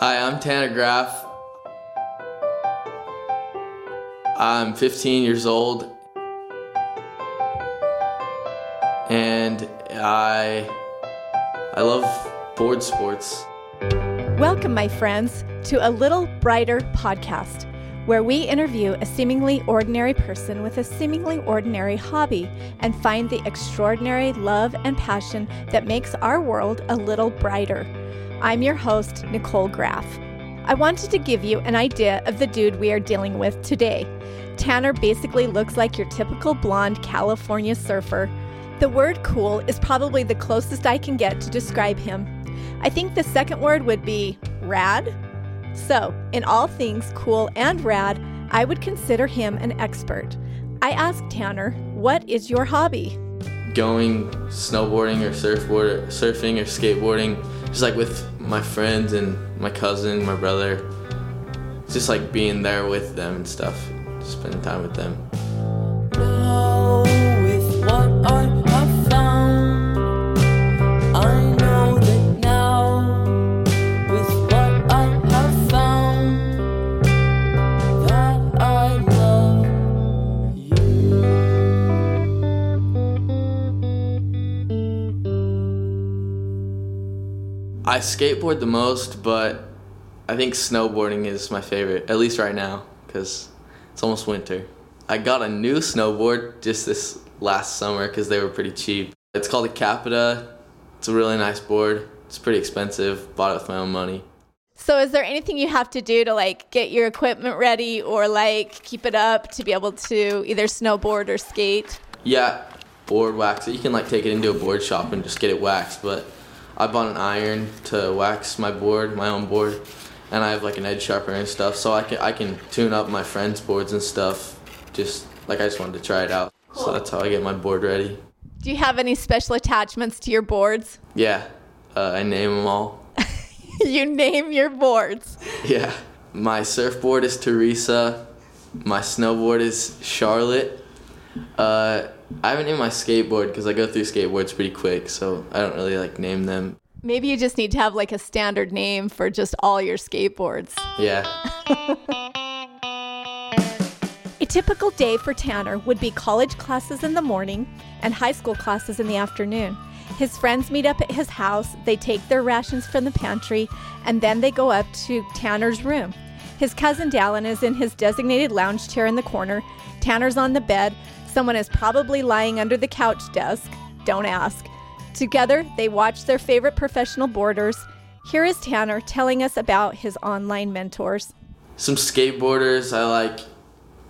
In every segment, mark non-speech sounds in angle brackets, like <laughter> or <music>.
Hi, I'm Tanner Graff. I'm 15 years old and I I love board sports. Welcome, my friends, to a Little Brighter podcast, where we interview a seemingly ordinary person with a seemingly ordinary hobby and find the extraordinary love and passion that makes our world a little brighter. I'm your host, Nicole Graff. I wanted to give you an idea of the dude we are dealing with today. Tanner basically looks like your typical blonde California surfer. The word cool is probably the closest I can get to describe him. I think the second word would be rad. So, in all things cool and rad, I would consider him an expert. I asked Tanner, What is your hobby? Going snowboarding or surfboard surfing or skateboarding, just like with my friends and my cousin, my brother. Just like being there with them and stuff, spending time with them. I skateboard the most, but I think snowboarding is my favorite, at least right now, because it's almost winter. I got a new snowboard just this last summer because they were pretty cheap. It's called a Capita. It's a really nice board. It's pretty expensive. Bought it with my own money. So, is there anything you have to do to like get your equipment ready or like keep it up to be able to either snowboard or skate? Yeah, board wax. You can like take it into a board shop and just get it waxed. But I bought an iron to wax my board, my own board, and I have like an edge sharpener and stuff, so I can I can tune up my friends' boards and stuff. Just like I just wanted to try it out. So that's how I get my board ready. Do you have any special attachments to your boards? Yeah, uh, I name them all. <laughs> you name your boards. Yeah, my surfboard is Teresa. My snowboard is Charlotte. Uh, I haven't named my skateboard because I go through skateboards pretty quick, so I don't really like name them. Maybe you just need to have like a standard name for just all your skateboards. Yeah. A typical day for Tanner would be college classes in the morning and high school classes in the afternoon. His friends meet up at his house, they take their rations from the pantry, and then they go up to Tanner's room. His cousin Dallin is in his designated lounge chair in the corner. Tanner's on the bed. Someone is probably lying under the couch desk. Don't ask. Together, they watch their favorite professional boarders. Here is Tanner telling us about his online mentors. Some skateboarders I like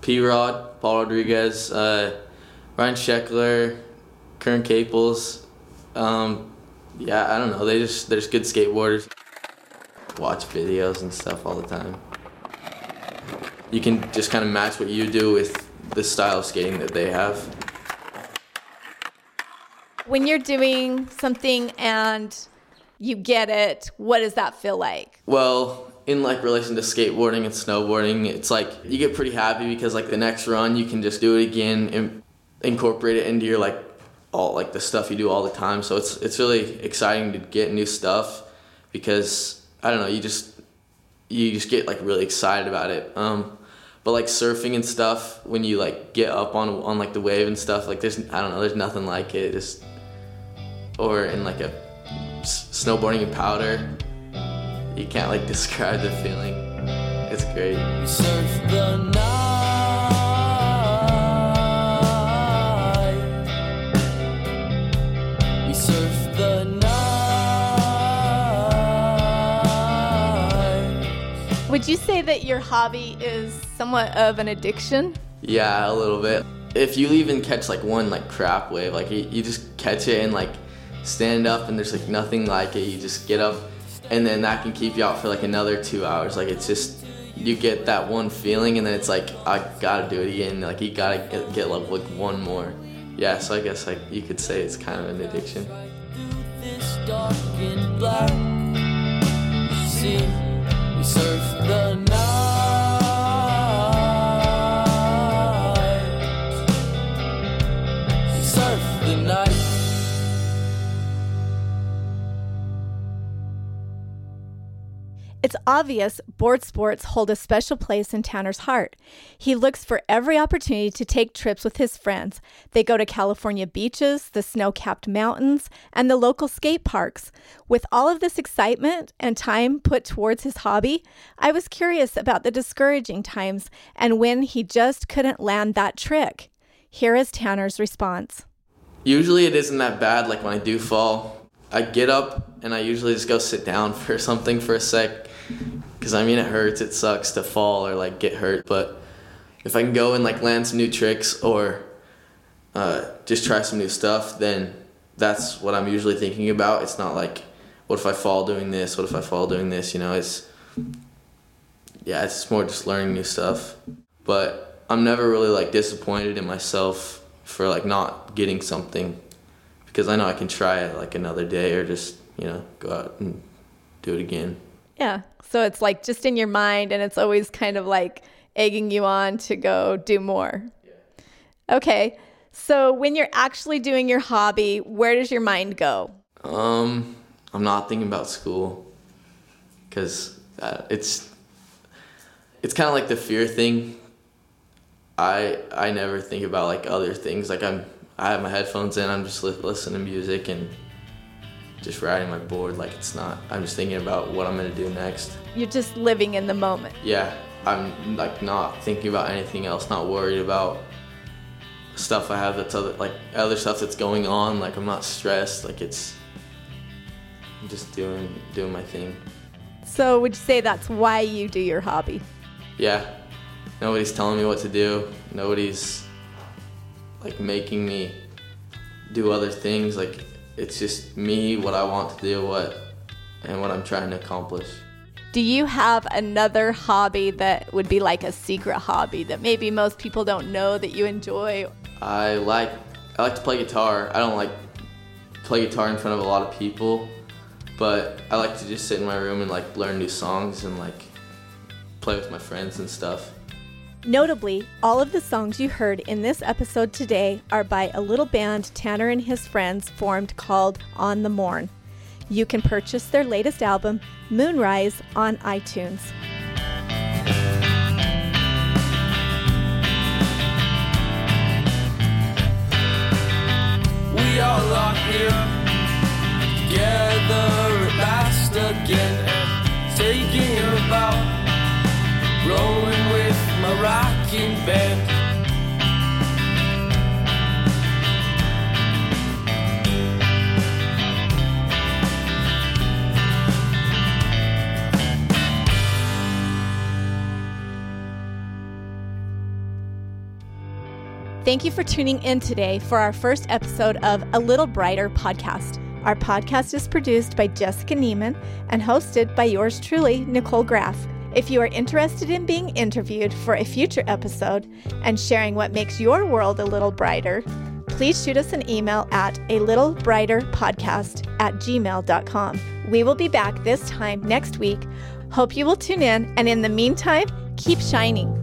P Rod, Paul Rodriguez, uh, Ryan Sheckler, Curren Caples. Um, yeah, I don't know. They just they're just good skateboarders. Watch videos and stuff all the time. You can just kind of match what you do with the style of skating that they have. When you're doing something and you get it, what does that feel like? Well, in like relation to skateboarding and snowboarding, it's like you get pretty happy because like the next run you can just do it again and incorporate it into your like all like the stuff you do all the time. So it's it's really exciting to get new stuff because I don't know, you just you just get like really excited about it. Um, but like surfing and stuff, when you like get up on on like the wave and stuff, like there's I don't know, there's nothing like it. Just or in like a s- snowboarding in powder, you can't like <laughs> describe the feeling. It's great. We surf the night. Would you say that your hobby is somewhat of an addiction? Yeah, a little bit. If you even catch like one like crap wave, like you, you just catch it and like stand up and there's like nothing like it. You just get up and then that can keep you out for like another two hours. Like it's just you get that one feeling and then it's like I gotta do it again. Like you gotta get, get like, like one more. Yeah, so I guess like you could say it's kind of an addiction. Obvious board sports hold a special place in Tanner's heart. He looks for every opportunity to take trips with his friends. They go to California beaches, the snow capped mountains, and the local skate parks. With all of this excitement and time put towards his hobby, I was curious about the discouraging times and when he just couldn't land that trick. Here is Tanner's response. Usually it isn't that bad. Like when I do fall, I get up and I usually just go sit down <laughs> for something for a sec. Cause I mean it hurts. It sucks to fall or like get hurt. But if I can go and like land some new tricks or uh, just try some new stuff, then that's what I'm usually thinking about. It's not like, what if I fall doing this? What if I fall doing this? You know, it's yeah, it's more just learning new stuff. But I'm never really like disappointed in myself for like not getting something because I know I can try it like another day or just, you know, go out and do it again. Yeah. So it's like just in your mind, and it's always kind of like egging you on to go do more. Okay. So when you're actually doing your hobby, where does your mind go? Um, I'm not thinking about school because uh, it's it's kind of like the fear thing. I I never think about like other things. Like I'm I have my headphones in. I'm just li- listening to music and just riding my board. Like it's not. I'm just thinking about what I'm gonna do next. You're just living in the moment. Yeah, I'm like not thinking about anything else. Not worried about stuff I have that's other like other stuff that's going on. Like I'm not stressed. Like it's I'm just doing doing my thing. So would you say that's why you do your hobby? Yeah. Nobody's telling me what to do. Nobody's like making me do other things. Like it's just me, what I want to do, what and what I'm trying to accomplish. Do you have another hobby that would be like a secret hobby that maybe most people don't know that you enjoy? I like I like to play guitar. I don't like play guitar in front of a lot of people, but I like to just sit in my room and like learn new songs and like play with my friends and stuff. Notably, all of the songs you heard in this episode today are by a little band Tanner and his friends formed called On the Morn. You can purchase their latest album, Moonrise, on iTunes. Thank you for tuning in today for our first episode of A Little Brighter podcast. Our podcast is produced by Jessica Neiman and hosted by yours truly, Nicole Graff. If you are interested in being interviewed for a future episode and sharing what makes your world a little brighter, please shoot us an email at a little brighter podcast at gmail.com. We will be back this time next week. Hope you will tune in, and in the meantime, keep shining.